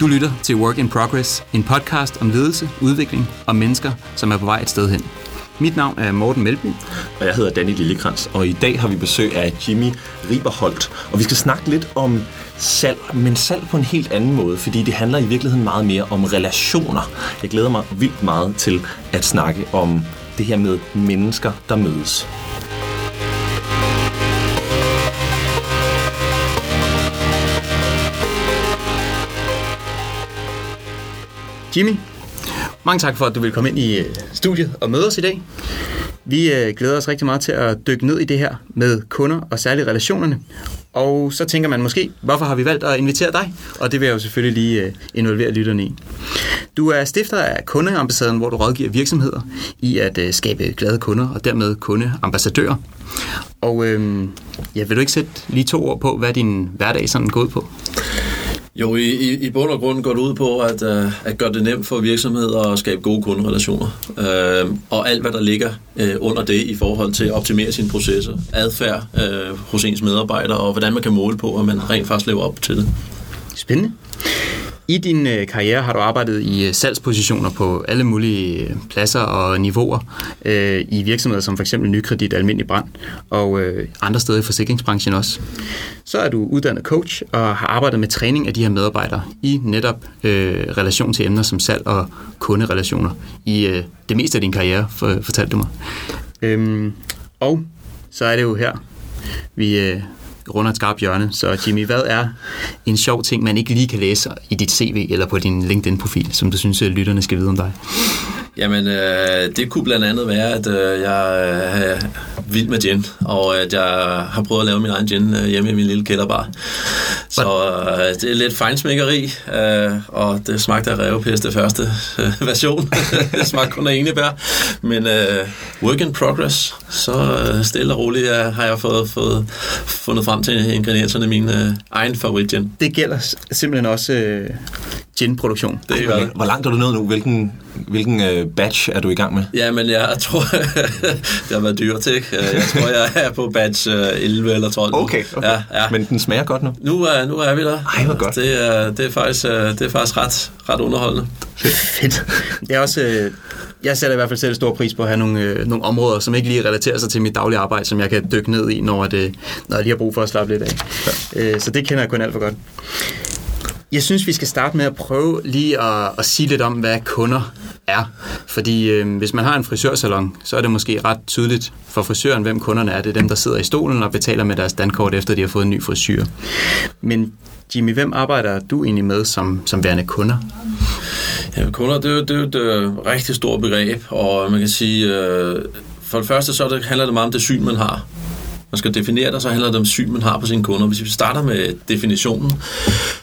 Du lytter til Work in Progress, en podcast om ledelse, udvikling og mennesker, som er på vej et sted hen. Mit navn er Morten Melby. Og jeg hedder Danny Lillekrans, og i dag har vi besøg af Jimmy Riberholt. Og vi skal snakke lidt om salg, men salg på en helt anden måde, fordi det handler i virkeligheden meget mere om relationer. Jeg glæder mig vildt meget til at snakke om det her med mennesker, der mødes. Jimmy, mange tak for, at du vil komme ind i øh, studiet og møde os i dag. Vi øh, glæder os rigtig meget til at dykke ned i det her med kunder og særligt relationerne. Og så tænker man måske, hvorfor har vi valgt at invitere dig? Og det vil jeg jo selvfølgelig lige øh, involvere lytterne i. Du er stifter af Kundeambassaden, hvor du rådgiver virksomheder i at skabe glade kunder og dermed kundeambassadører. Og øhm, ja, vil du ikke sætte lige to ord på, hvad din hverdag sådan går ud på? Jo, i, i, i bund og grund går det ud på at, uh, at gøre det nemt for virksomheder at skabe gode kunderelationer. Uh, og alt, hvad der ligger uh, under det i forhold til at optimere sine processer, adfærd uh, hos ens medarbejdere, og hvordan man kan måle på, at man rent faktisk lever op til det. Spændende. I din øh, karriere har du arbejdet i øh, salgspositioner på alle mulige øh, pladser og niveauer øh, i virksomheder som f.eks. Nykredit, Almindelig Brand og øh, andre steder i forsikringsbranchen også. Så er du uddannet coach og har arbejdet med træning af de her medarbejdere i netop øh, relation til emner som salg og kunderelationer i øh, det meste af din karriere, for, fortalte du mig. Øhm, og så er det jo her, vi... Øh, runder et skarpt hjørne. Så Jimmy, hvad er en sjov ting, man ikke lige kan læse i dit CV eller på din LinkedIn-profil, som du synes, at lytterne skal vide om dig? Jamen, øh, det kunne blandt andet være, at øh, jeg er vild med gin, og at jeg har prøvet at lave min egen gin øh, hjemme i min lille kælderbar. Så øh, det er lidt fejnsmækkeri, øh, og det smagte af revepest, det første øh, version. det smagte kun af enebær. Men øh, work in progress, så øh, stille og roligt ja, har jeg fået, fået fundet frem til ingredienserne i min øh, egen favorit gin. Det gælder simpelthen også øh, gin-produktion. Det er Hvor langt er du nået nu? Hvilken, hvilken uh, batch er du i gang med? Ja, men jeg tror, det har været dyrt, ikke? Jeg tror, jeg er på batch 11 eller 12 Okay, okay. Ja, ja. men den smager godt nu? Nu er, nu er vi der. Ej, hvor godt. Det er, det er, faktisk, det er faktisk ret, ret underholdende. Fedt. Det er også... Jeg sætter i hvert fald selv stor pris på at have nogle, øh, nogle områder, som ikke lige relaterer sig til mit daglige arbejde, som jeg kan dykke ned i, når, det, når jeg lige har brug for at slappe lidt af. Ja. Øh, så det kender jeg kun alt for godt. Jeg synes, vi skal starte med at prøve lige at, at sige lidt om, hvad kunder er. Fordi øh, hvis man har en frisørsalon, så er det måske ret tydeligt for frisøren, hvem kunderne er. Det er dem, der sidder i stolen og betaler med deres dankort, efter de har fået en ny frisyr. Men Jimmy, hvem arbejder du egentlig med som, som værende kunder? Ja, kunder, det er jo, det er jo et øh, rigtig stort begreb, og man kan sige, øh, for det første så det, handler det meget om det syn, man har man skal definere det, så handler det om syn, man har på sine kunder. Hvis vi starter med definitionen,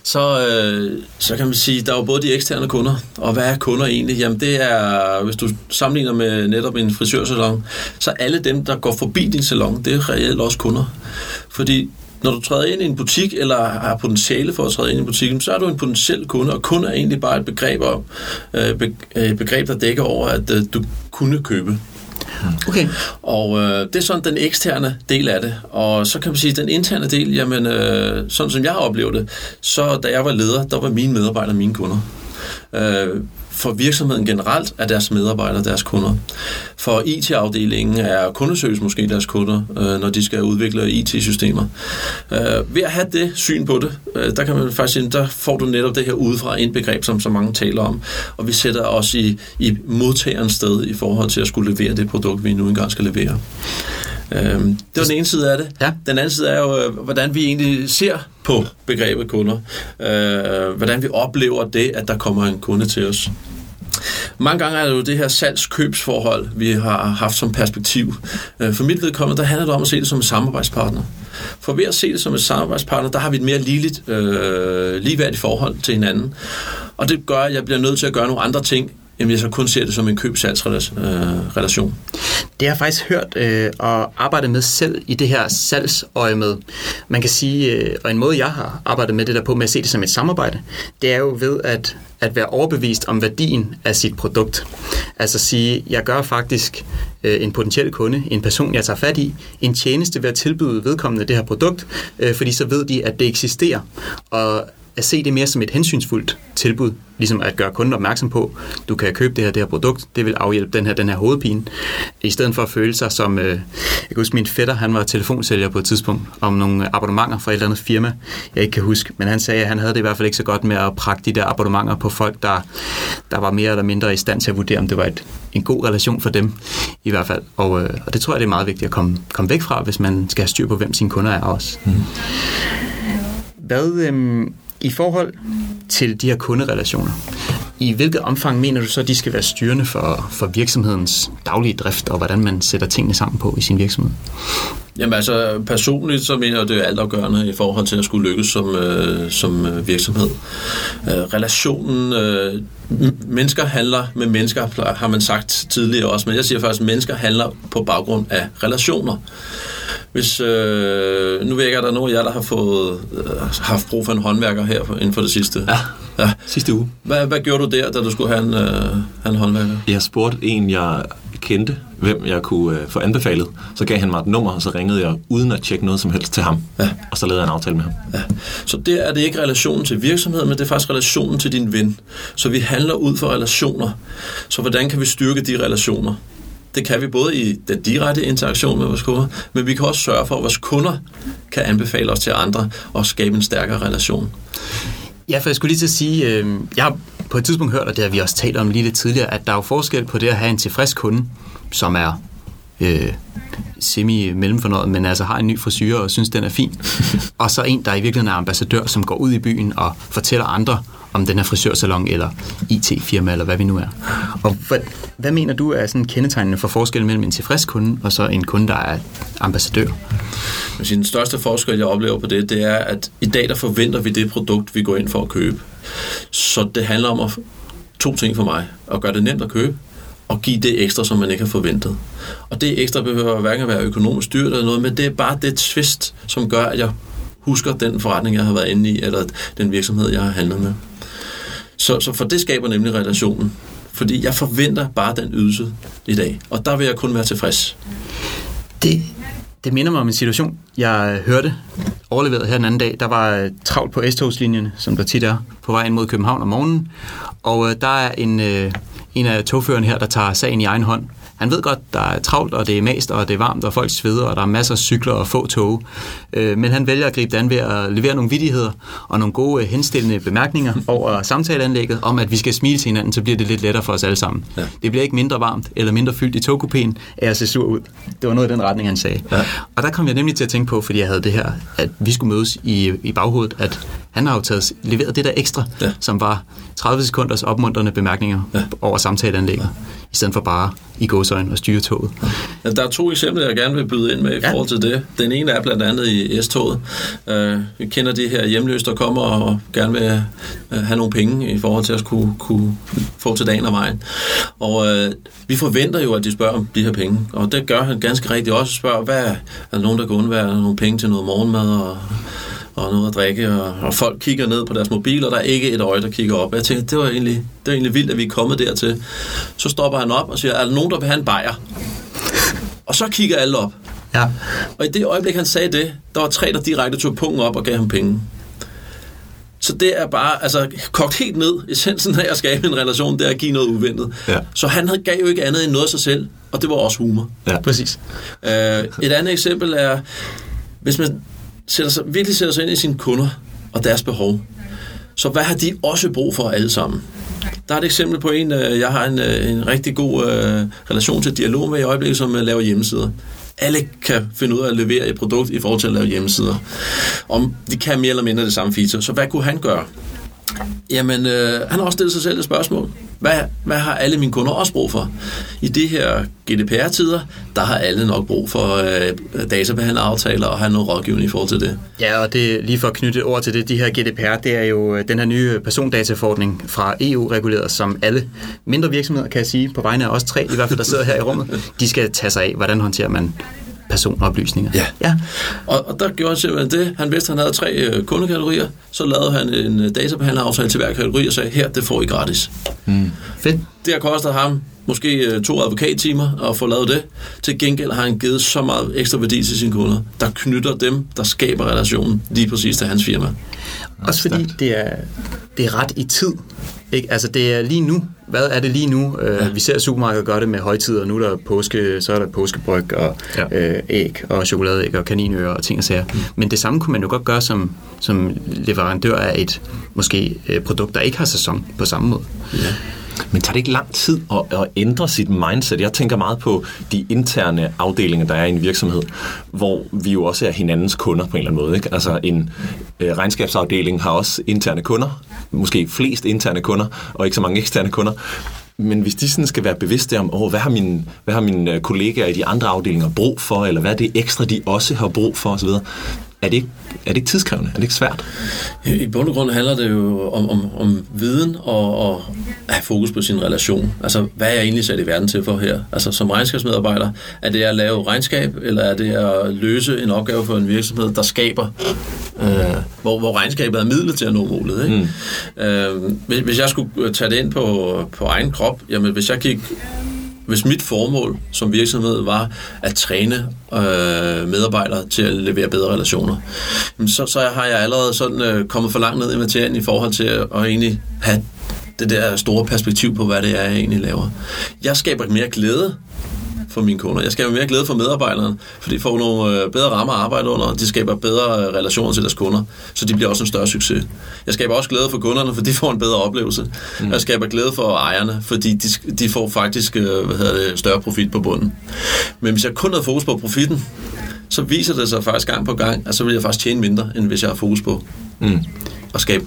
så, øh, så kan man sige, der er jo både de eksterne kunder, og hvad er kunder egentlig? Jamen det er, hvis du sammenligner med netop en frisørsalon, så alle dem, der går forbi din salon, det er reelt også kunder. Fordi når du træder ind i en butik, eller har potentiale for at træde ind i butikken, så er du en potentiel kunde, og kunde er egentlig bare et begreb, om, øh, et begreb der dækker over, at øh, du kunne købe. Okay. Og øh, det er sådan den eksterne del af det. Og så kan man sige, den interne del, jamen, øh, sådan som jeg har oplevet det, så da jeg var leder, der var mine medarbejdere mine kunder. Øh, for virksomheden generelt er deres medarbejdere deres kunder. For IT-afdelingen er kundeservice måske deres kunder, øh, når de skal udvikle IT-systemer. Øh, ved at have det syn på det, øh, der kan man faktisk sige, der får du netop det her udefra en begreb, som så mange taler om. Og vi sætter os i, i modtagerens sted i forhold til at skulle levere det produkt, vi nu engang skal levere. Øhm, det var den ene side af det. Ja. Den anden side er jo, øh, hvordan vi egentlig ser på begrebet kunder. Øh, hvordan vi oplever det, at der kommer en kunde til os. Mange gange er det jo det her salgskøbsforhold, vi har haft som perspektiv. Øh, for mit vedkommende, der handler det om at se det som en samarbejdspartner. For ved at se det som en samarbejdspartner, der har vi et mere ligeligt, øh, ligeværdigt forhold til hinanden. Og det gør, at jeg bliver nødt til at gøre nogle andre ting, Jamen, jeg så kun ser det som en køb-salgsrelation. Øh, det har jeg faktisk hørt øh, og arbejdet med selv i det her salgsøje med. Man kan sige, øh, og en måde jeg har arbejdet med det der på med at se det som et samarbejde, det er jo ved at, at være overbevist om værdien af sit produkt. Altså sige, jeg gør faktisk øh, en potentiel kunde, en person, jeg tager fat i, en tjeneste ved at tilbyde vedkommende det her produkt, øh, fordi så ved de, at det eksisterer. Og at se det mere som et hensynsfuldt tilbud, ligesom at gøre kunden opmærksom på, du kan købe det her, det her produkt, det vil afhjælpe den her, den her hovedpine, i stedet for at føle sig som, øh, jeg kan huske min fætter, han var telefonsælger på et tidspunkt, om nogle abonnementer fra et eller andet firma, jeg ikke kan huske, men han sagde, at han havde det i hvert fald ikke så godt med at prakke de der abonnementer på folk, der, der var mere eller mindre i stand til at vurdere, om det var et, en god relation for dem, i hvert fald, og, øh, og det tror jeg, det er meget vigtigt at komme, komme væk fra, hvis man skal have styr på, hvem sine kunder er også. Mm. Hvad, øhm, i forhold til de her kunderelationer, i hvilket omfang mener du så, at de skal være styrende for, for virksomhedens daglige drift, og hvordan man sætter tingene sammen på i sin virksomhed? Jamen altså, personligt så mener jeg, det er altafgørende i forhold til at skulle lykkes som, øh, som øh, virksomhed. Øh, relationen, øh, mennesker handler med mennesker, har man sagt tidligere også, men jeg siger faktisk, at mennesker handler på baggrund af relationer. Hvis, øh, nu ved jeg ikke, er der nogen af jer, der har fået, øh, haft brug for en håndværker her inden for det sidste? Ja, ja. sidste uge. Hvad, hvad gjorde du der, da du skulle have en, øh, have en håndværker? Jeg spurgte en, jeg kendte, hvem jeg kunne øh, få anbefalet. Så gav han mig et nummer, og så ringede jeg uden at tjekke noget som helst til ham. Ja. Og så lavede jeg en aftale med ham. Ja. Så det er det ikke relationen til virksomheden, men det er faktisk relationen til din ven. Så vi handler ud for relationer. Så hvordan kan vi styrke de relationer? Det kan vi både i den direkte interaktion med vores kunder, men vi kan også sørge for, at vores kunder kan anbefale os til andre og skabe en stærkere relation. Ja, for jeg skulle lige til at sige, øh, jeg har på et tidspunkt hørt, og det har vi også talt om lige lidt tidligere, at der er jo forskel på det at have en tilfreds kunde, som er øh, semi-mellemfornøjet, men altså har en ny frisyr og synes, den er fin. og så en, der i virkeligheden er ambassadør, som går ud i byen og fortæller andre om den her frisørsalon eller IT-firma, eller hvad vi nu er. Og hvad, hvad mener du er sådan kendetegnende for forskellen mellem en tilfreds kunde og så en kunde, der er ambassadør? Den største forskel, jeg oplever på det, det er, at i dag der forventer vi det produkt, vi går ind for at købe. Så det handler om at, to ting for mig. At gøre det nemt at købe, og give det ekstra, som man ikke har forventet. Og det ekstra behøver hverken at være økonomisk dyrt eller noget, men det er bare det twist, som gør, at jeg husker den forretning, jeg har været inde i, eller den virksomhed, jeg har handlet med. Så, så for det skaber nemlig relationen. Fordi jeg forventer bare den ydelse i dag, og der vil jeg kun være tilfreds. Det, det minder mig om en situation, jeg hørte overleveret her den anden dag. Der var øh, travlt på S-togslinjen, som der tit er, på vej ind mod København om morgenen. Og øh, der er en, øh, en af togførerne her, der tager sagen i egen hånd. Han ved godt, der er travlt, og det er mast, og det er varmt, og folk sveder, og der er masser af cykler og få tog. Øh, men han vælger at gribe det an ved at levere nogle vidigheder og nogle gode øh, henstillende bemærkninger over samtaleanlægget om, at vi skal smile til hinanden, så bliver det lidt lettere for os alle sammen. Ja. Det bliver ikke mindre varmt eller mindre fyldt i togkupéen af at se sur ud. Det var noget i den retning, han sagde. Ja. Og der kom jeg nemlig til at tænke på, fordi jeg havde det her, at vi skulle mødes i, i baghovedet, at han har jo taget, leveret det der ekstra, ja. som var 30 sekunders opmuntrende bemærkninger ja. over samtaleanlægget, i stedet for bare i gåsøjne og styre toget. Ja, der er to eksempler, jeg gerne vil byde ind med i ja. forhold til det. Den ene er blandt andet i S-toget. Uh, vi kender de her hjemløse, der kommer og gerne vil uh, have nogle penge i forhold til at kunne, kunne få til dagen og vejen. Og uh, vi forventer jo, at de spørger om de her penge. Og det gør han ganske rigtigt også. Spørger, hvad er der nogen, der kan undvære nogle penge til noget morgenmad og og noget at drikke, og, og folk kigger ned på deres mobil, og der er ikke et øje, der kigger op. Jeg tænker, det var egentlig, det var egentlig vildt, at vi er kommet dertil. Så stopper han op og siger, er der nogen, der vil have en bajer? og så kigger alle op. Ja. Og i det øjeblik, han sagde det, der var tre, der direkte tog pungen op og gav ham penge. Så det er bare altså, kogt helt ned. Essensen af at skabe en relation, det er at give noget uventet. Ja. Så han gav jo ikke andet end noget af sig selv, og det var også humor. Ja, præcis. Uh, et andet eksempel er, hvis man sætter sig, virkelig sætter sig ind i sine kunder og deres behov. Så hvad har de også brug for alle sammen? Der er et eksempel på en, øh, jeg har en, øh, en rigtig god uh, relation til dialog med i øjeblikket, som laver hjemmesider. Alle kan finde ud af at levere et produkt i forhold til at lave hjemmesider. Om de kan mere eller mindre det samme feature. Så hvad kunne han gøre? Jamen, øh, han har også stillet sig selv et spørgsmål. Hvad, hvad har alle mine kunder også brug for? I de her GDPR-tider, der har alle nok brug for øh, databehandleraftaler og have noget rådgivning i forhold til det. Ja, og det lige for at knytte ord til det, de her GDPR, det er jo øh, den her nye persondataforordning fra EU reguleret, som alle mindre virksomheder, kan jeg sige, på vegne af os tre, i hvert fald der sidder her i rummet, de skal tage sig af, hvordan håndterer man personoplysninger. Ja. ja. Og, og der gjorde han simpelthen det. Han vidste, at han havde tre øh, kundekategorier. Så lavede han en øh, databehandleraftale til hver kategori og sagde, her, det får I gratis. Fedt. Det har kostet ham måske øh, to advokattimer at få lavet det. Til gengæld har han givet så meget ekstra værdi til sine kunder, der knytter dem, der skaber relationen lige præcis til hans firma. Også fordi det er, det er ret i tid. Ikke? Altså det er lige nu. Hvad er det lige nu? Uh, ja. Vi ser supermarkedet gøre det med højtider. Nu er der påske, så er der påskebryg og ja. uh, æg og chokoladeæg og kaninører og ting og sager. Mm. Men det samme kunne man jo godt gøre som, som leverandør af et måske uh, produkt, der ikke har sæson på samme måde. Ja. Men tager det ikke lang tid at, at ændre sit mindset? Jeg tænker meget på de interne afdelinger, der er i en virksomhed, hvor vi jo også er hinandens kunder på en eller anden måde. Ikke? Altså en øh, regnskabsafdeling har også interne kunder, måske flest interne kunder, og ikke så mange eksterne kunder. Men hvis de sådan skal være bevidste om, oh, hvad har mine, hvad har mine øh, kollegaer i de andre afdelinger brug for, eller hvad er det ekstra, de også har brug for osv., er det, ikke, er det ikke tidskrævende? Er det ikke svært? I bund og grund handler det jo om, om, om viden og, og at have fokus på sin relation. Altså, hvad er jeg egentlig sat i verden til for her? Altså, som regnskabsmedarbejder, er det at lave regnskab, eller er det at løse en opgave for en virksomhed, der skaber, øh, hvor, hvor regnskabet er midlet til at nå målet? Ikke? Mm. Øh, hvis, hvis jeg skulle tage det ind på, på egen krop, jamen hvis jeg gik hvis mit formål som virksomhed var at træne øh, medarbejdere til at levere bedre relationer, så, så har jeg allerede sådan øh, kommet for langt ned i materien i forhold til at, at egentlig have det der store perspektiv på, hvad det er, jeg egentlig laver. Jeg skaber mere glæde for mine kunder. Jeg skaber mere glæde for medarbejderne, for de får nogle øh, bedre rammer at arbejde under, og de skaber bedre øh, relationer til deres kunder, så de bliver også en større succes. Jeg skaber også glæde for kunderne, for de får en bedre oplevelse. Mm. Jeg skaber glæde for ejerne, fordi de, de får faktisk øh, hvad hedder det, større profit på bunden. Men hvis jeg kun havde fokus på profitten, så viser det sig faktisk gang på gang, at så vil jeg faktisk tjene mindre, end hvis jeg har fokus på mm. at skabe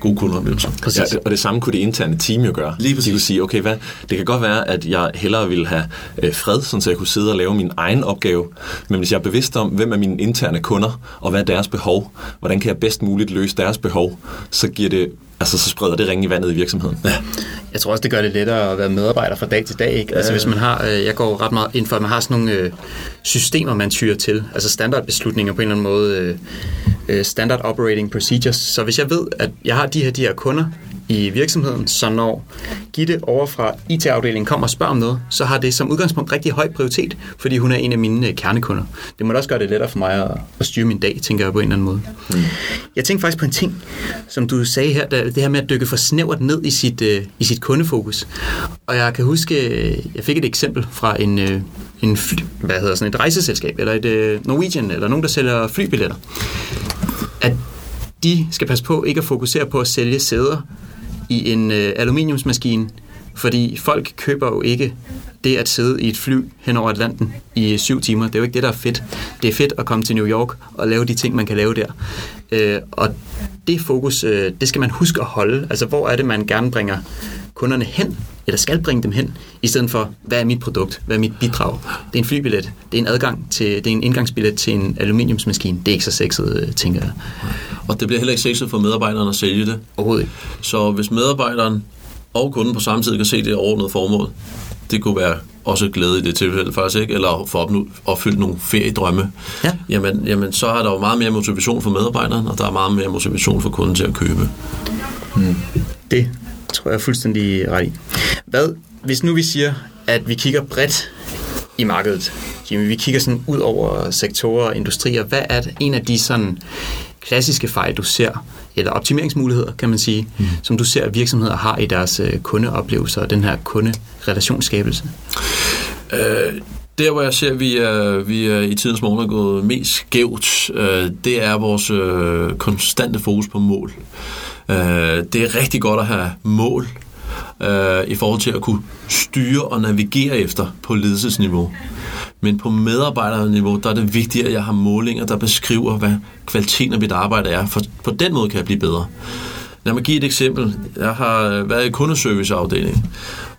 gode kundeoplevelser. Ja, og det samme kunne det interne team jo gøre. Lige præcis. De kunne sige, okay, hvad, det kan godt være, at jeg hellere ville have øh, fred, så jeg kunne sidde og lave min egen opgave, men hvis jeg er bevidst om, hvem er mine interne kunder, og hvad er deres behov, hvordan kan jeg bedst muligt løse deres behov, så giver det altså så spreder det ringe i vandet i virksomheden. Ja. Jeg tror også, det gør det lettere at være medarbejder fra dag til dag. Ikke? Altså hvis man har, øh, jeg går ret meget ind for, at man har sådan nogle øh, systemer, man tyrer til. Altså standardbeslutninger på en eller anden måde. Øh, standard operating procedures. Så hvis jeg ved, at jeg har de her, de her kunder, i virksomheden, så når Gitte over fra IT-afdelingen kommer og spørger om noget, så har det som udgangspunkt rigtig høj prioritet, fordi hun er en af mine kernekunder. Det må da også gøre det lettere for mig at, at styre min dag, tænker jeg på en eller anden måde. Mm. Jeg tænker faktisk på en ting, som du sagde her, det her med at dykke for snævert ned i sit, uh, i sit kundefokus. Og jeg kan huske, jeg fik et eksempel fra en, uh, en hvad hedder sådan et rejseselskab, eller et Norwegian, eller nogen, der sælger flybilletter. At de skal passe på ikke at fokusere på at sælge sæder i en øh, aluminiumsmaskine, fordi folk køber jo ikke det at sidde i et fly hen over Atlanten i syv timer. Det er jo ikke det, der er fedt. Det er fedt at komme til New York og lave de ting, man kan lave der. Øh, og det fokus, øh, det skal man huske at holde. Altså, hvor er det, man gerne bringer kunderne hen, eller skal bringe dem hen, i stedet for, hvad er mit produkt, hvad er mit bidrag? Det er en flybillet, det er en adgang til, det er en indgangsbillet til en aluminiumsmaskine. Det er ikke så sexet, øh, tænker jeg. Og det bliver heller ikke sexet for medarbejderne at sælge det. Overhovedet ikke. Så hvis medarbejderen og kunden på samme tid kan se det overordnede formål, det kunne være også glæde i det tilfælde faktisk, ikke? eller få opnå, opfyldt nogle feriedrømme, ja. jamen, jamen så er der jo meget mere motivation for medarbejderen, og der er meget mere motivation for kunden til at købe. Hmm. Det tror jeg fuldstændig ret i. Hvad, hvis nu vi siger, at vi kigger bredt i markedet, Jimmy, vi kigger sådan ud over sektorer og industrier, hvad er det en af de sådan klassiske fejl, du ser, eller optimeringsmuligheder, kan man sige, mm. som du ser, at virksomheder har i deres øh, kundeoplevelser og den her kunderelationsskabelse? Øh, der, hvor jeg ser, at vi er, vi er i tidens morgen er gået mest skævt, øh, det er vores øh, konstante fokus på mål. Øh, det er rigtig godt at have mål øh, i forhold til at kunne styre og navigere efter på ledelsesniveau. Men på medarbejderniveau, der er det vigtigt, at jeg har målinger, der beskriver, hvad kvaliteten af mit arbejde er. For på den måde kan jeg blive bedre. Lad mig give et eksempel. Jeg har øh, været i kundeserviceafdelingen,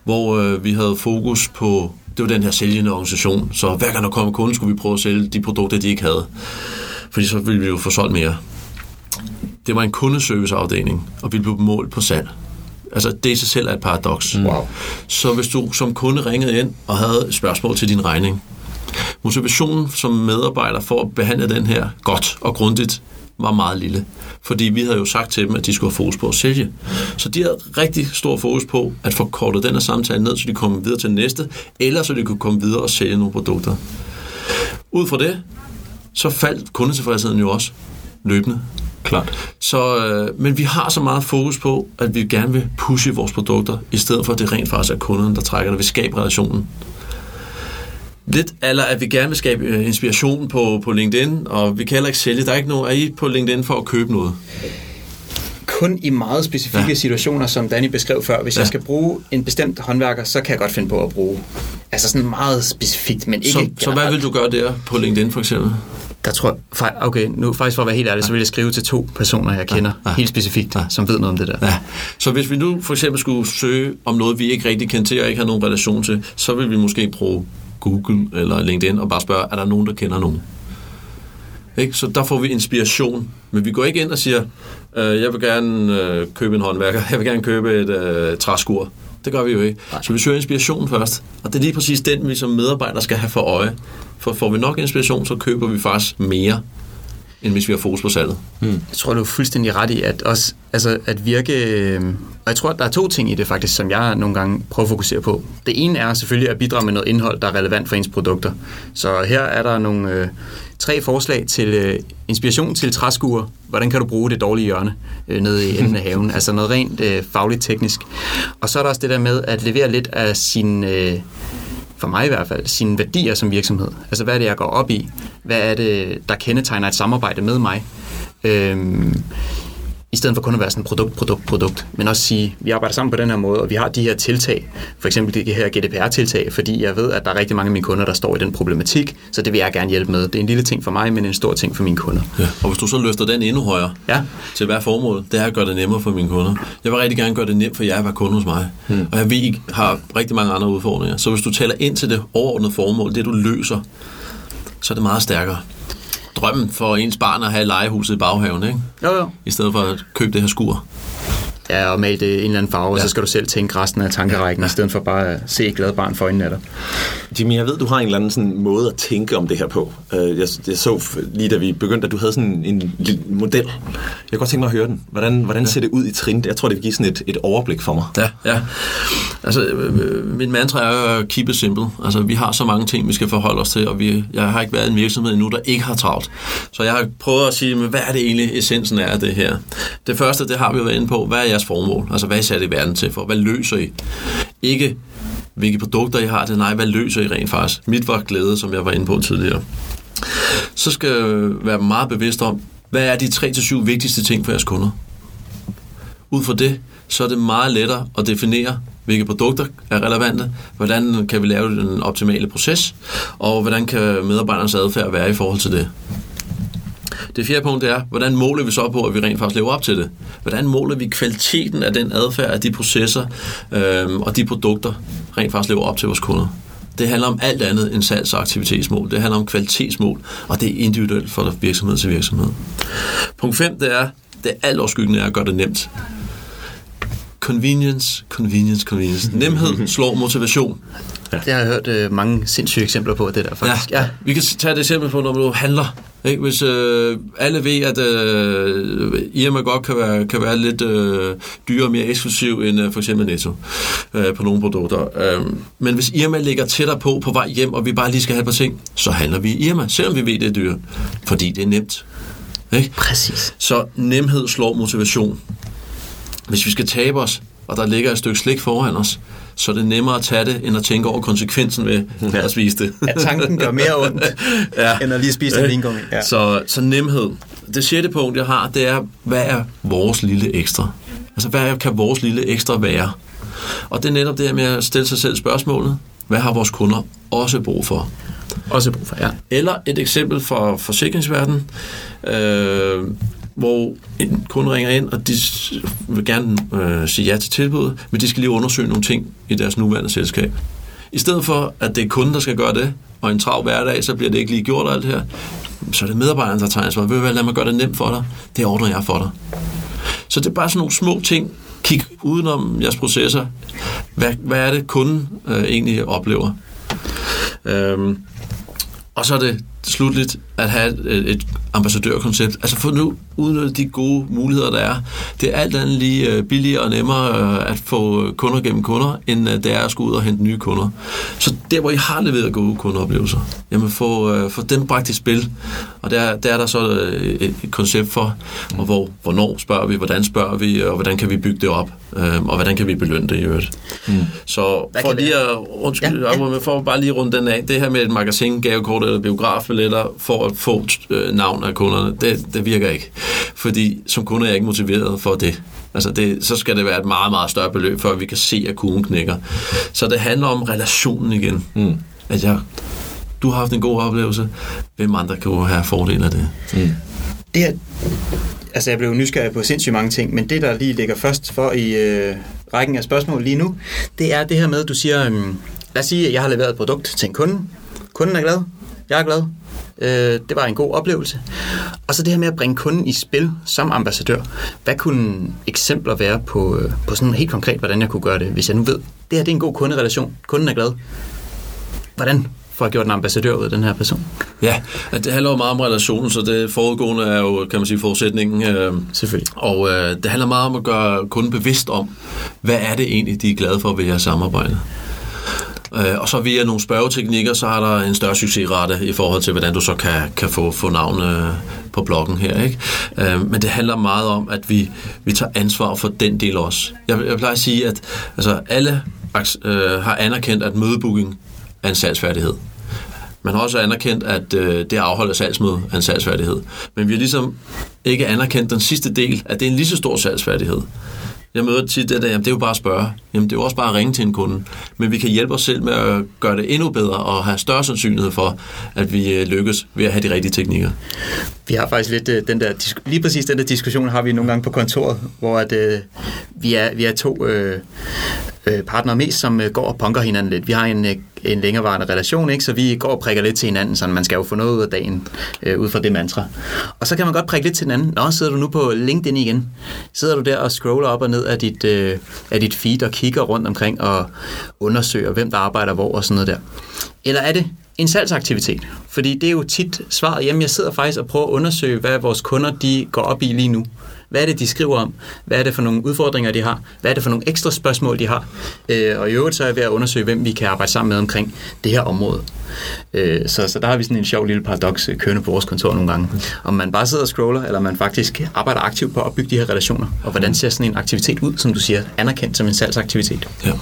hvor øh, vi havde fokus på, det var den her sælgende organisation, så hver gang der kom en kunde, skulle vi prøve at sælge de produkter, de ikke havde. Fordi så ville vi jo få solgt mere. Det var en kundeserviceafdeling, og vi blev målt på salg. Altså, det i sig selv er et paradoks. Wow. Så hvis du som kunde ringede ind og havde spørgsmål til din regning, motivationen som medarbejder for at behandle den her godt og grundigt var meget lille. Fordi vi havde jo sagt til dem, at de skulle have fokus på at sælge. Så de havde rigtig stor fokus på at få kortet den her samtale ned, så de kom videre til næste, eller så de kunne komme videre og sælge nogle produkter. Ud fra det, så faldt kundetilfredsheden jo også løbende. Klart. Så, øh, men vi har så meget fokus på, at vi gerne vil pushe vores produkter, i stedet for at det rent faktisk er kunderne, der trækker det. Vi skaber relationen. Lidt eller at vi gerne vil skabe øh, inspiration på, på LinkedIn, og vi kan heller ikke sælge. Der er ikke nogen, er I på LinkedIn for at købe noget? kun i meget specifikke ja. situationer, som Danny beskrev før. Hvis ja. jeg skal bruge en bestemt håndværker, så kan jeg godt finde på at bruge. Altså sådan meget specifikt, men ikke Så, så hvad vil du gøre der på LinkedIn for eksempel? Der tror jeg, okay, nu faktisk for at være helt ærlig, så vil jeg skrive til to personer, jeg kender ja. Ja. helt specifikt, ja. som ved noget om det der. Ja. Så hvis vi nu for eksempel skulle søge om noget, vi ikke rigtig kender til og ikke har nogen relation til, så vil vi måske bruge Google eller LinkedIn og bare spørge, er der nogen, der kender nogen? Ikke? Så der får vi inspiration. Men vi går ikke ind og siger, øh, jeg vil gerne øh, købe en håndværker, jeg vil gerne købe et øh, træskur. Det gør vi jo ikke. Nej. Så vi søger inspiration først. Og det er lige præcis den, vi som medarbejdere skal have for øje. For får vi nok inspiration, så køber vi faktisk mere, end hvis vi har fokus på salget. Hmm. Jeg tror, du er fuldstændig ret i, at, også, altså, at virke... Øh, og jeg tror, at der er to ting i det faktisk, som jeg nogle gange prøver at fokusere på. Det ene er selvfølgelig at bidrage med noget indhold, der er relevant for ens produkter. Så her er der nogle... Øh, tre forslag til øh, inspiration til træskuer. Hvordan kan du bruge det dårlige hjørne øh, nede i enden af haven? Altså noget rent øh, fagligt teknisk. Og så er der også det der med at levere lidt af sin... Øh, for mig i hvert fald, sine værdier som virksomhed. Altså, hvad er det, jeg går op i? Hvad er det, der kendetegner et samarbejde med mig? Øhm, i stedet for kun at være sådan produkt, produkt, produkt, men også sige, vi arbejder sammen på den her måde, og vi har de her tiltag, for eksempel det her GDPR-tiltag, fordi jeg ved, at der er rigtig mange af mine kunder, der står i den problematik, så det vil jeg gerne hjælpe med. Det er en lille ting for mig, men en stor ting for mine kunder. Ja. Og hvis du så løfter den endnu højere ja. til hver formål, det er at gøre det nemmere for mine kunder. Jeg vil rigtig gerne gøre det nemt for jer at være kunde hos mig. Hmm. Og jeg ved, I har rigtig mange andre udfordringer. Så hvis du taler ind til det overordnede formål, det du løser, så er det meget stærkere drømmen for ens barn at have legehuset i baghaven, ikke? Jo, jo. I stedet for at købe det her skur. Ja, og male det en eller anden farve, ja. og så skal du selv tænke resten af tankerækken, ja. i stedet for bare at se et glad barn for øjnene af dig. Jimmy, jeg ved, du har en eller anden sådan måde at tænke om det her på. Øh, jeg, jeg så lige da vi begyndte, at du havde sådan en, en model. Jeg kan godt tænke mig at høre den. Hvordan, hvordan ser det ud i trin? Jeg tror, det vil give sådan et, et overblik for mig. Ja, ja. Altså, øh, min mantra er keep it simple. Altså, vi har så mange ting, vi skal forholde os til, og vi, jeg har ikke været i en virksomhed endnu, der ikke har travlt. Så jeg har prøvet at sige, hvad er det egentlig essensen er af det her? Det første, det har vi jo været inde på. Hvad er jeres formål? Altså, hvad er I sat i verden til for? Hvad løser I? Ikke hvilke produkter I har det, nej, hvad løser I rent faktisk? Mit var glæde, som jeg var inde på tidligere. Så skal jeg være meget bevidst om, hvad er de 3-7 vigtigste ting for jeres kunder? Ud fra det, så er det meget lettere at definere, hvilke produkter er relevante, hvordan kan vi lave den optimale proces, og hvordan kan medarbejdernes adfærd være i forhold til det. Det fjerde punkt er, hvordan måler vi så på, at vi rent faktisk lever op til det? Hvordan måler vi kvaliteten af den adfærd, af de processer øh, og de produkter, rent faktisk lever op til vores kunder? Det handler om alt andet end salgs- og aktivitetsmål. Det handler om kvalitetsmål, og det er individuelt fra virksomhed til virksomhed. Punkt 5, det er, det er alt overskyggende er at gøre det nemt. Convenience, convenience, convenience. Nemhed slår motivation. Ja. Det har jeg hørt øh, mange sindssyge eksempler på, det der faktisk. Ja, ja. Vi kan tage et eksempel på, når du handler. Ikke? Hvis øh, alle ved, at øh, Irma godt kan være, kan være lidt øh, dyrere og mere eksklusiv end øh, for eksempel Netto øh, på nogle produkter. Øh, men hvis Irma ligger tættere på på vej hjem, og vi bare lige skal have et par ting, så handler vi i Irma, selvom vi ved, det er dyrt. Fordi det er nemt. Ikke? Præcis. Så nemhed slår motivation. Hvis vi skal tabe os, og der ligger et stykke slik foran os, så er det nemmere at tage det, end at tænke over konsekvensen ved ja. at spise det. Ja, tanken gør mere ondt, ja. end at lige spise en vingummi. Ja. Så, så nemhed. Det sjette punkt, jeg har, det er, hvad er vores lille ekstra? Altså, hvad kan vores lille ekstra være? Og det er netop det her med at stille sig selv spørgsmålet, hvad har vores kunder også brug for? Også brug for, ja. Eller et eksempel fra forsikringsverdenen. Øh, hvor en kunde ringer ind, og de vil gerne øh, sige ja til tilbuddet, men de skal lige undersøge nogle ting i deres nuværende selskab. I stedet for, at det er kunden, der skal gøre det, og en trav hverdag, så bliver det ikke lige gjort alt det her, så er det medarbejderen, der tager ansvar. Vil du lad mig gøre det nemt for dig? Det ordner jeg for dig. Så det er bare sådan nogle små ting. Kig udenom jeres processer. Hvad, hvad er det, kunden øh, egentlig oplever? Øhm, og så er det slutligt at have et, et ambassadørkoncept. Altså få nu udnyttet de gode muligheder, der er. Det er alt andet lige øh, billigere og nemmere øh, at få kunder gennem kunder, end øh, det er at skulle ud og hente nye kunder. Så der, hvor I har leveret gode kundeoplevelser, jamen få, få dem bragt i spil. Og der, der er der så et, et koncept for, og hvor, hvornår spørger vi, hvordan spørger vi, og hvordan kan vi bygge det op, og hvordan kan vi belønne det i øvrigt. Mm. Så for lige at, undskyld, ja, ja. for bare lige rundt den af, det her med et magasin, gavekort eller biografbilletter for at få navn af kunderne, det, det virker ikke. Fordi som kunde er jeg ikke motiveret for det. Altså det, så skal det være et meget, meget større beløb, før vi kan se, at kurven knækker. Så det handler om relationen igen. Mm. At jeg, du har haft en god oplevelse. Hvem andre kan have fordel af det? Mm. Det er, altså jeg blev nysgerrig på sindssygt mange ting, men det, der lige ligger først for i øh, rækken af spørgsmål lige nu, det er det her med, at du siger, øh, lad os sige, at jeg har leveret et produkt til en kunde. Kunden er glad, jeg er glad, Øh, det var en god oplevelse. Og så det her med at bringe kunden i spil som ambassadør. Hvad kunne eksempler være på, øh, på sådan helt konkret, hvordan jeg kunne gøre det, hvis jeg nu ved, det her det er en god kunderelation, kunden er glad. Hvordan får jeg gjort en ambassadør ud af den her person? Ja, det handler jo meget om relationen, så det foregående er jo, kan man sige, forudsætningen. Øh, Selvfølgelig. Og øh, det handler meget om at gøre kunden bevidst om, hvad er det egentlig, de er glade for ved jeres samarbejde. Øh, og så via nogle spørgeteknikker, så har der en større succesrate i forhold til, hvordan du så kan, kan få, få navn øh, på bloggen her. Ikke? Øh, men det handler meget om, at vi, vi tager ansvar for den del også. Jeg, jeg plejer at sige, at altså, alle øh, har anerkendt, at mødebooking er en salgsfærdighed. Man har også anerkendt, at øh, det afholder salgsmøde er en salgsfærdighed. Men vi har ligesom ikke anerkendt den sidste del, at det er en lige så stor salgsfærdighed. Jeg møder tit det der, jamen det er jo bare at spørge. Jamen det er jo også bare at ringe til en kunde. Men vi kan hjælpe os selv med at gøre det endnu bedre og have større sandsynlighed for, at vi øh, lykkes ved at have de rigtige teknikker. Vi har faktisk lidt øh, den der, lige præcis den der diskussion har vi nogle gange på kontoret, hvor at, øh, vi, er, vi er to øh, øh, partnere mest, som øh, går og punker hinanden lidt. Vi har en, øh, en længerevarende relation, ikke? så vi går og prikker lidt til hinanden, så man skal jo få noget ud af dagen øh, ud fra det mantra. Og så kan man godt prikke lidt til hinanden. Nå, sidder du nu på LinkedIn igen? Sidder du der og scroller op og ned af dit, øh, af dit feed og kigger rundt omkring og undersøger, hvem der arbejder hvor og sådan noget der? Eller er det en salgsaktivitet? Fordi det er jo tit svaret, jamen jeg sidder faktisk og prøver at undersøge, hvad vores kunder de går op i lige nu. Hvad er det, de skriver om? Hvad er det for nogle udfordringer, de har? Hvad er det for nogle ekstra spørgsmål, de har? Øh, og i øvrigt så er jeg ved at undersøge, hvem vi kan arbejde sammen med omkring det her område. Øh, så, så der har vi sådan en sjov lille paradoks øh, kørende på vores kontor nogle gange. Om man bare sidder og scroller, eller man faktisk arbejder aktivt på at opbygge de her relationer. Og hvordan ser sådan en aktivitet ud, som du siger, anerkendt som en salgsaktivitet? Ja,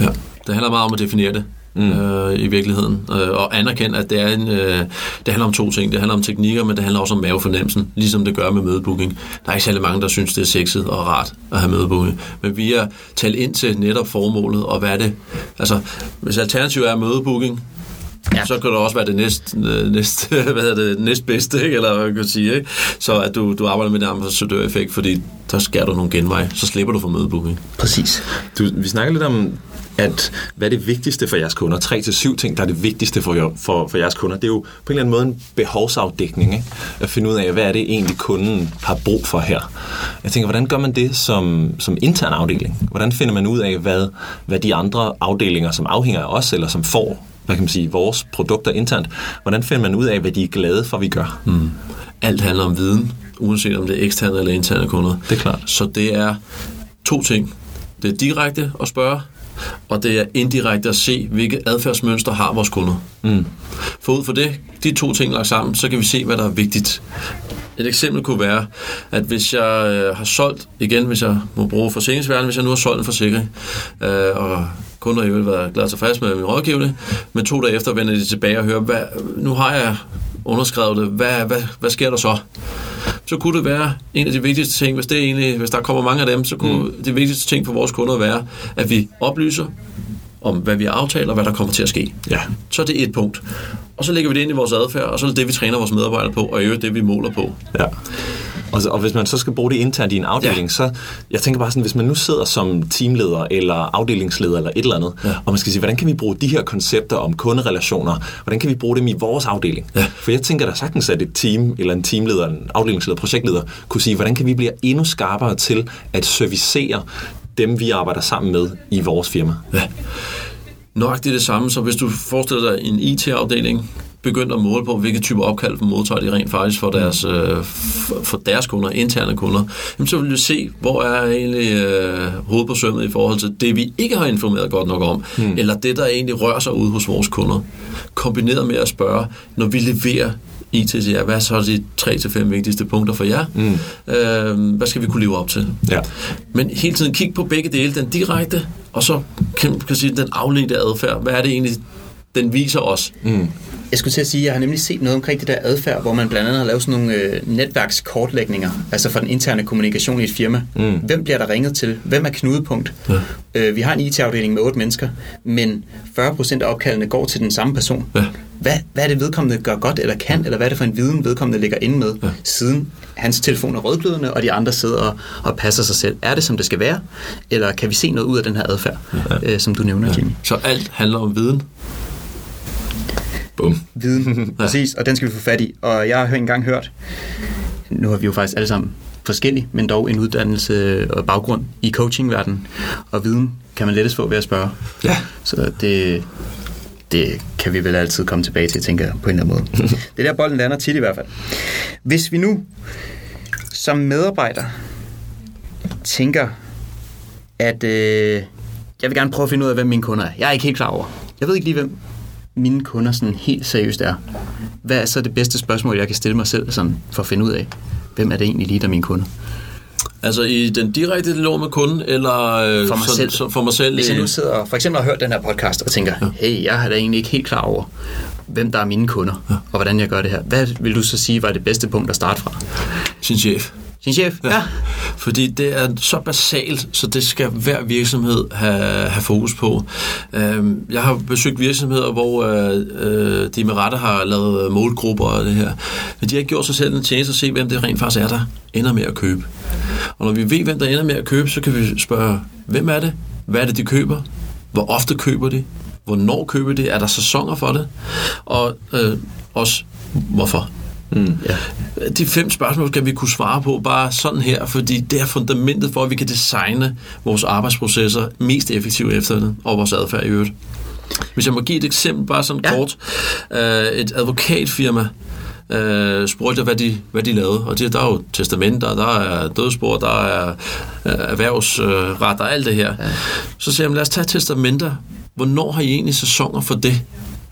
ja. det handler meget om at definere det mm. øh, i virkeligheden. Øh, og anerkende, at det, er en, øh, det handler om to ting. Det handler om teknikker, men det handler også om mavefornemmelsen, ligesom det gør med mødebooking. Der er ikke særlig mange, der synes, det er sexet og rart at have mødebooking. Men vi er talt ind til netop formålet, og hvad er det? Altså, hvis alternativet er mødebooking, Ja. så kan det også være det næst, næst, hvad hedder det, næst bedste, ikke? eller hvad kan jeg sige. Ikke? Så at du, du arbejder med det ambassadør-effekt, fordi der skærer du nogle genvej, så slipper du for mødebooking. Præcis. Du, vi snakker lidt om at hvad er det vigtigste for jeres kunder? Tre til syv ting, der er det vigtigste for, for, for jeres kunder. Det er jo på en eller anden måde en behovsafdækning. Ikke? At finde ud af, hvad er det egentlig kunden har brug for her. Jeg tænker, hvordan gør man det som, som intern afdeling? Hvordan finder man ud af, hvad, hvad de andre afdelinger, som afhænger af os, eller som får hvad kan man sige, vores produkter internt, hvordan finder man ud af, hvad de er glade for, vi gør? Mm. Alt handler om viden, uanset om det er eksterne eller interne kunder. Det er klart. Så det er to ting. Det er direkte at spørge, og det er indirekte at se, hvilke adfærdsmønstre har vores kunder. Mm. For ud for det, de to ting lagt sammen, så kan vi se, hvad der er vigtigt. Et eksempel kunne være, at hvis jeg øh, har solgt, igen hvis jeg må bruge forsikringsværden, hvis jeg nu har solgt en forsikring, øh, og kunder har jo været glad tilfreds med min rådgivning, men to dage efter vender de tilbage og hører, hvad, nu har jeg underskrevet det, hvad, hvad, hvad sker der så? så kunne det være en af de vigtigste ting, hvis, det egentlig, hvis der kommer mange af dem, så kunne mm. det vigtigste ting for vores kunder være, at vi oplyser om, hvad vi aftaler, og hvad der kommer til at ske. Ja. Så er det et punkt. Og så lægger vi det ind i vores adfærd, og så er det det, vi træner vores medarbejdere på, og i øvrigt det, vi måler på. Ja. Og, og hvis man så skal bruge det internt i en afdeling, ja. så jeg tænker bare sådan, hvis man nu sidder som teamleder eller afdelingsleder eller et eller andet, ja. og man skal sige, hvordan kan vi bruge de her koncepter om kunderelationer, hvordan kan vi bruge dem i vores afdeling? Ja. For jeg tænker da sagtens, at et team eller en teamleder, en afdelingsleder, projektleder, kunne sige, hvordan kan vi blive endnu skarpere til at servicere dem, vi arbejder sammen med i vores firma? Ja. Nok det er det samme, så hvis du forestiller dig en IT-afdeling, begyndt at måle på, hvilke typer opkald modtager de rent faktisk for deres, øh, for, deres kunder, interne kunder, jamen så vil du se, hvor er egentlig øh, hovedet på sømmet i forhold til det, vi ikke har informeret godt nok om, mm. eller det, der egentlig rører sig ud hos vores kunder. Kombineret med at spørge, når vi leverer IT til jer, hvad er så de 3-5 vigtigste punkter for jer? Mm. Øh, hvad skal vi kunne leve op til? Ja. Men hele tiden kig på begge dele, den direkte, og så kan, kan sige, den afledte adfærd. Hvad er det egentlig, den viser os? Mm. Jeg skulle til at sige, at jeg har nemlig set noget omkring det der adfærd, hvor man blandt andet har lavet sådan nogle øh, netværkskortlægninger, altså for den interne kommunikation i et firma. Mm. Hvem bliver der ringet til? Hvem er knudepunkt? Ja. Øh, vi har en IT-afdeling med otte mennesker, men 40% af opkaldene går til den samme person. Ja. Hvad, hvad er det vedkommende gør godt eller kan, eller hvad er det for en viden vedkommende ligger inde med, ja. siden hans telefon er rødglødende, og de andre sidder og, og passer sig selv. Er det, som det skal være, eller kan vi se noget ud af den her adfærd, ja. øh, som du nævner, ja. Jimmy? Så alt handler om viden? Bum. Viden, præcis, og den skal vi få fat i. Og jeg har engang hørt, nu har vi jo faktisk alle sammen forskellige, men dog en uddannelse og baggrund i coachingverdenen, og viden kan man lettest få ved at spørge. Ja. Så det, det kan vi vel altid komme tilbage til, tænker jeg, på en eller anden måde. det er der, bolden lander tit i hvert fald. Hvis vi nu som medarbejder tænker, at øh, jeg vil gerne prøve at finde ud af, hvem mine kunder er. Jeg er ikke helt klar over. Jeg ved ikke lige, hvem mine kunder sådan helt seriøst er. Hvad er så det bedste spørgsmål, jeg kan stille mig selv sådan, for at finde ud af, hvem er det egentlig lige, der er mine kunder? Altså i den direkte dialog med kunden, eller øh, for mig, så, selv. Så, for mig selv? Hvis jeg nu sidder for eksempel har hørt den her podcast og tænker, ja. hey, jeg er da egentlig ikke helt klar over, hvem der er mine kunder, ja. og hvordan jeg gør det her. Hvad vil du så sige var det bedste punkt at starte fra? Sin chef. Sin chef? Ja. ja. Fordi det er så basalt, så det skal hver virksomhed have, have fokus på. Øhm, jeg har besøgt virksomheder, hvor øh, de med rette har lavet målgrupper og det her. Men de har ikke gjort sig selv en tjeneste at se, hvem det rent faktisk er, der ender med at købe. Og når vi ved, hvem der ender med at købe, så kan vi spørge, hvem er det? Hvad er det, de køber? Hvor ofte køber de? Hvornår køber de? Er der sæsoner for det? Og øh, også, hvorfor? Mm. Ja. De fem spørgsmål skal vi kunne svare på bare sådan her, fordi det er fundamentet for, at vi kan designe vores arbejdsprocesser mest effektivt efter det, og vores adfærd i øvrigt. Hvis jeg må give et eksempel, bare sådan ja. kort. Uh, et advokatfirma uh, spurgte jeg, hvad de, hvad de lavede. Og det, der er jo testamenter, der er dødsbord, der er uh, erhvervsret og alt det her. Ja. Så siger jeg, lad os tage testamenter. Hvornår har I egentlig sæsoner for det?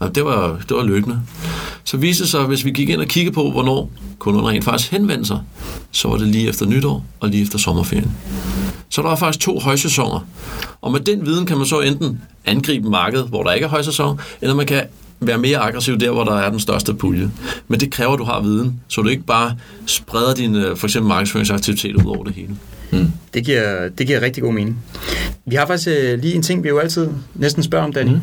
Og det var, det var løbende. Så viste det sig, at hvis vi gik ind og kiggede på, hvornår kunderne rent faktisk henvendte sig, så var det lige efter nytår og lige efter sommerferien. Så der var faktisk to højsæsoner. Og med den viden kan man så enten angribe markedet, hvor der ikke er højsæson, eller man kan være mere aggressiv der, hvor der er den største pulje. Men det kræver, at du har viden, så du ikke bare spreder din øh, for eksempel markedsføringsaktivitet ud over det hele. Mm. Det, giver, det giver rigtig god mening. Vi har faktisk øh, lige en ting, vi jo altid næsten spørger om, Danny. Mm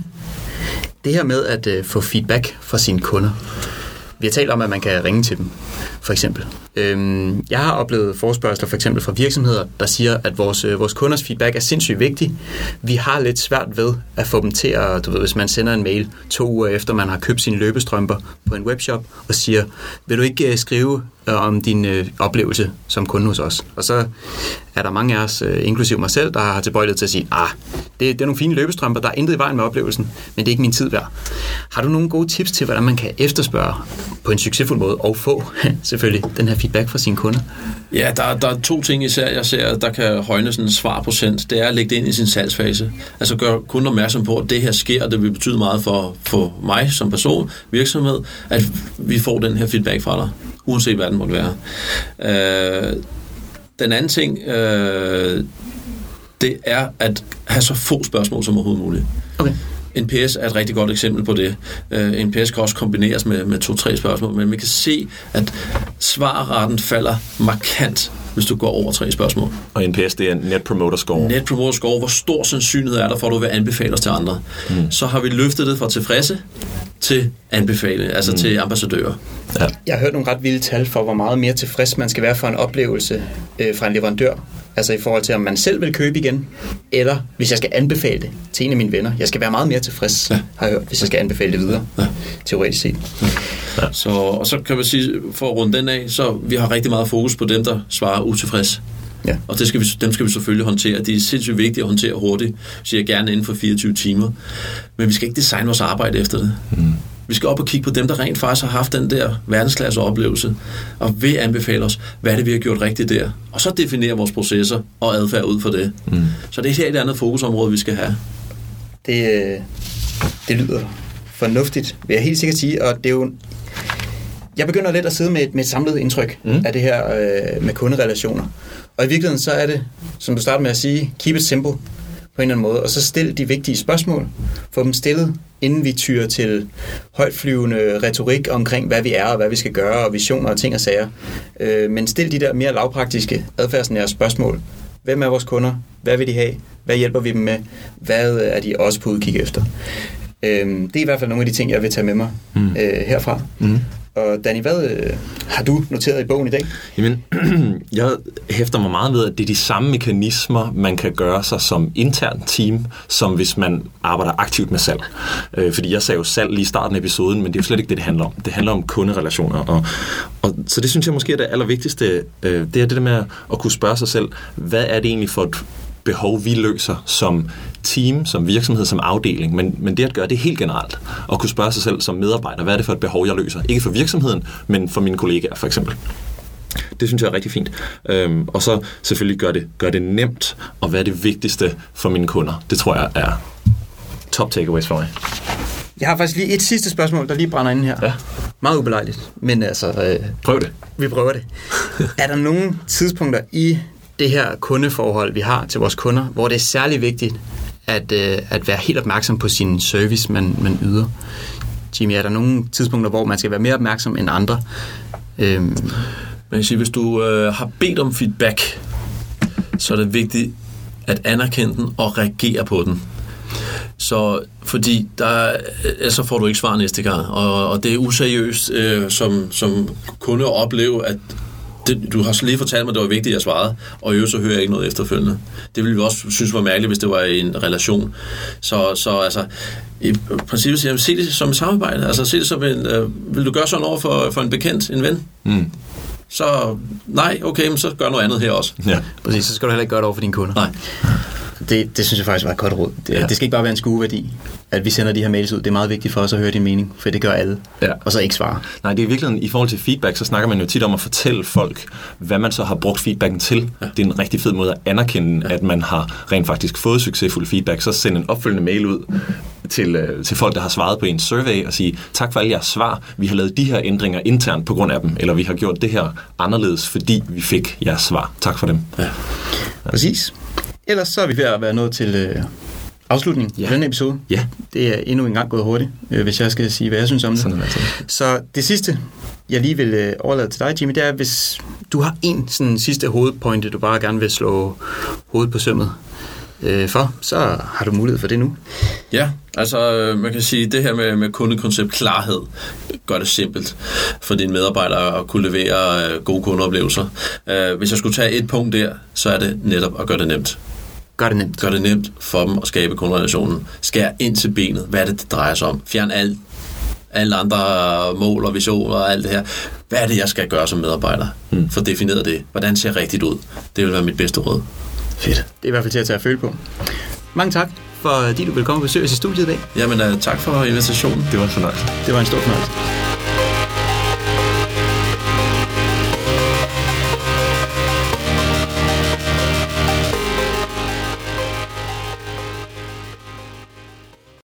det her med at øh, få feedback fra sine kunder. Vi har talt om, at man kan ringe til dem, for eksempel. Øhm, jeg har oplevet forspørgseler for eksempel fra virksomheder, der siger, at vores, øh, vores kunders feedback er sindssygt vigtig. Vi har lidt svært ved at få dem til at, du ved, hvis man sender en mail to uger efter, man har købt sine løbestrømper på en webshop, og siger, vil du ikke øh, skrive øh, om din øh, oplevelse som kunde hos os? Og så er der mange af os, øh, inklusive mig selv, der har tilbøjelighed til at sige, ah, det, det er nogle fine løbestrømper, der er intet i vejen med oplevelsen, men det er ikke min tid værd. Har du nogle gode tips til, hvordan man kan efterspørge på en succesfuld måde, og få selvfølgelig den her feedback fra sine kunder? Ja, der, der er to ting især, jeg ser, der kan højne sådan en svarprocent. Det er at lægge det ind i sin salgsfase. Altså gør kunden opmærksom på, at det her sker, og det vil betyde meget for, for mig som person, virksomhed, at vi får den her feedback fra dig, uanset hvad den måtte være. Øh, den anden ting, øh, det er at have så få spørgsmål som overhovedet muligt. Okay. NPS er et rigtig godt eksempel på det. Uh, NPS kan også kombineres med, med to-tre spørgsmål, men vi kan se, at svarretten falder markant, hvis du går over tre spørgsmål. Og NPS, det er Net Promoter Score. Net Promoter Score, hvor stor sandsynlighed er der for, at du vil anbefale os til andre. Mm. Så har vi løftet det fra tilfredse til anbefale, altså mm. til ambassadører. Ja. Jeg har hørt nogle ret vilde tal for, hvor meget mere tilfreds man skal være for en oplevelse øh, fra en leverandør. Altså i forhold til, om man selv vil købe igen, eller hvis jeg skal anbefale det til en af mine venner. Jeg skal være meget mere tilfreds, ja. har jeg hørt, hvis jeg skal anbefale det videre, ja. teoretisk set. Ja. Så, og så kan man sige, for at runde den af, så vi har rigtig meget fokus på dem, der svarer utilfreds. Ja. Og det skal vi, dem skal vi selvfølgelig håndtere. De er sindssygt vigtige at håndtere hurtigt, siger jeg gerne inden for 24 timer. Men vi skal ikke designe vores arbejde efter det. Mm. Vi skal op og kigge på dem, der rent faktisk har haft den der verdensklasse oplevelse, og vil anbefale os, hvad det, vi har gjort rigtigt der. Og så definere vores processer og adfærd ud for det. Mm. Så det er et helt andet fokusområde, vi skal have. Det, øh, det lyder fornuftigt, vil jeg helt sikkert sige, og det er jo jeg begynder lidt at sidde med et, med et samlet indtryk mm. af det her øh, med kunderelationer. Og i virkeligheden så er det, som du starter med at sige, keep it simple på en eller anden måde, og så stille de vigtige spørgsmål, få dem stillet, inden vi tyrer til højtflyvende retorik omkring, hvad vi er og hvad vi skal gøre, og visioner og ting og sager. Øh, men stil de der mere lavpraktiske adfærdsnære spørgsmål. Hvem er vores kunder? Hvad vil de have? Hvad hjælper vi dem med? Hvad er de også på udkig efter? Øh, det er i hvert fald nogle af de ting, jeg vil tage med mig mm. øh, herfra. Mm. Og Danny, hvad øh, har du noteret i bogen i dag? Jamen, jeg hæfter mig meget ved, at det er de samme mekanismer, man kan gøre sig som intern team, som hvis man arbejder aktivt med salg. Øh, fordi jeg sagde jo salg lige i starten af episoden, men det er jo slet ikke det, det handler om. Det handler om kunderelationer. Og, og, så det synes jeg måske er det allervigtigste. Øh, det er det der med at kunne spørge sig selv, hvad er det egentlig for et behov, vi løser som team, som virksomhed, som afdeling, men, men det at gøre det helt generelt, og kunne spørge sig selv som medarbejder, hvad er det for et behov, jeg løser? Ikke for virksomheden, men for mine kollegaer for eksempel. Det synes jeg er rigtig fint. Øhm, og så selvfølgelig gør det, gør det nemt, og hvad er det vigtigste for mine kunder? Det tror jeg er top takeaways for mig. Jeg har faktisk lige et sidste spørgsmål, der lige brænder ind her. Ja. Meget ubelejligt, men altså... Øh, Prøv det. Vi prøver det. er der nogle tidspunkter i det her kundeforhold, vi har til vores kunder, hvor det er særlig vigtigt at, øh, at være helt opmærksom på sin service, man, man yder. Jimmy, er der nogle tidspunkter, hvor man skal være mere opmærksom end andre? Øhm. Man kan sige, hvis du øh, har bedt om feedback, så er det vigtigt at anerkende den og reagere på den. Så fordi der, altså får du ikke svar næste gang, og, og det er useriøst øh, som, som kunde at opleve, at det, du har lige fortalt mig, at det var vigtigt, at jeg svarede, og i øvrigt så hører jeg ikke noget efterfølgende. Det ville vi også synes var mærkeligt, hvis det var i en relation. Så, så altså, i princippet siger jeg, se det som et samarbejde. Altså, se det som en, øh, vil du gøre sådan over for, for en bekendt, en ven? Mm. Så nej, okay, men så gør noget andet her også. Ja. Præcis, så skal du heller ikke gøre det over for dine kunder. Nej. Det, det synes jeg faktisk var et godt råd. Det, ja. det skal ikke bare være en skueværdi, at vi sender de her mails ud. Det er meget vigtigt for os at høre din mening, for det gør alle. Ja. Og så ikke svare. Nej, det er virkelig i forhold til feedback, så snakker man jo tit om at fortælle folk, hvad man så har brugt feedbacken til. Ja. Det er en rigtig fed måde at anerkende, ja. at man har rent faktisk fået succesfuld feedback. Så send en opfølgende mail ud til, øh, til folk, der har svaret på en survey og sige, tak for alle jeres svar. Vi har lavet de her ændringer internt på grund af dem, eller vi har gjort det her anderledes, fordi vi fik jeres svar. Tak for dem. Ja. Præcis. Ellers så er vi ved at være nået til øh, afslutningen ja. af denne episode. Ja. Det er endnu en gang gået hurtigt, øh, hvis jeg skal sige, hvad jeg synes om det. Sådan det. Så det sidste, jeg lige vil øh, overlade til dig, Jimmy, det er, hvis du har en sådan sidste hovedpointe, du bare gerne vil slå hovedet på sømmet øh, for, så har du mulighed for det nu. Ja, altså øh, man kan sige, det her med, med kundekoncept klarhed gør det simpelt for dine medarbejdere at kunne levere øh, gode kundeoplevelser. Øh, hvis jeg skulle tage et punkt der, så er det netop at gøre det nemt. Gør det nemt. Gør det nemt for dem at skabe kunderelationen. Skær ind til benet. Hvad er det, det drejer sig om? Fjern alt alle andre mål og visioner og alt det her. Hvad er det, jeg skal gøre som medarbejder? Hmm. For defineret det. Hvordan ser rigtigt ud? Det vil være mit bedste råd. Fedt. Det er i hvert fald til at tage at føle på. Mange tak, fordi du vil komme og besøge os i studiet i dag. Jamen, uh, tak for invitationen. Det var en fornøjelse. Det var en stor fornøjelse.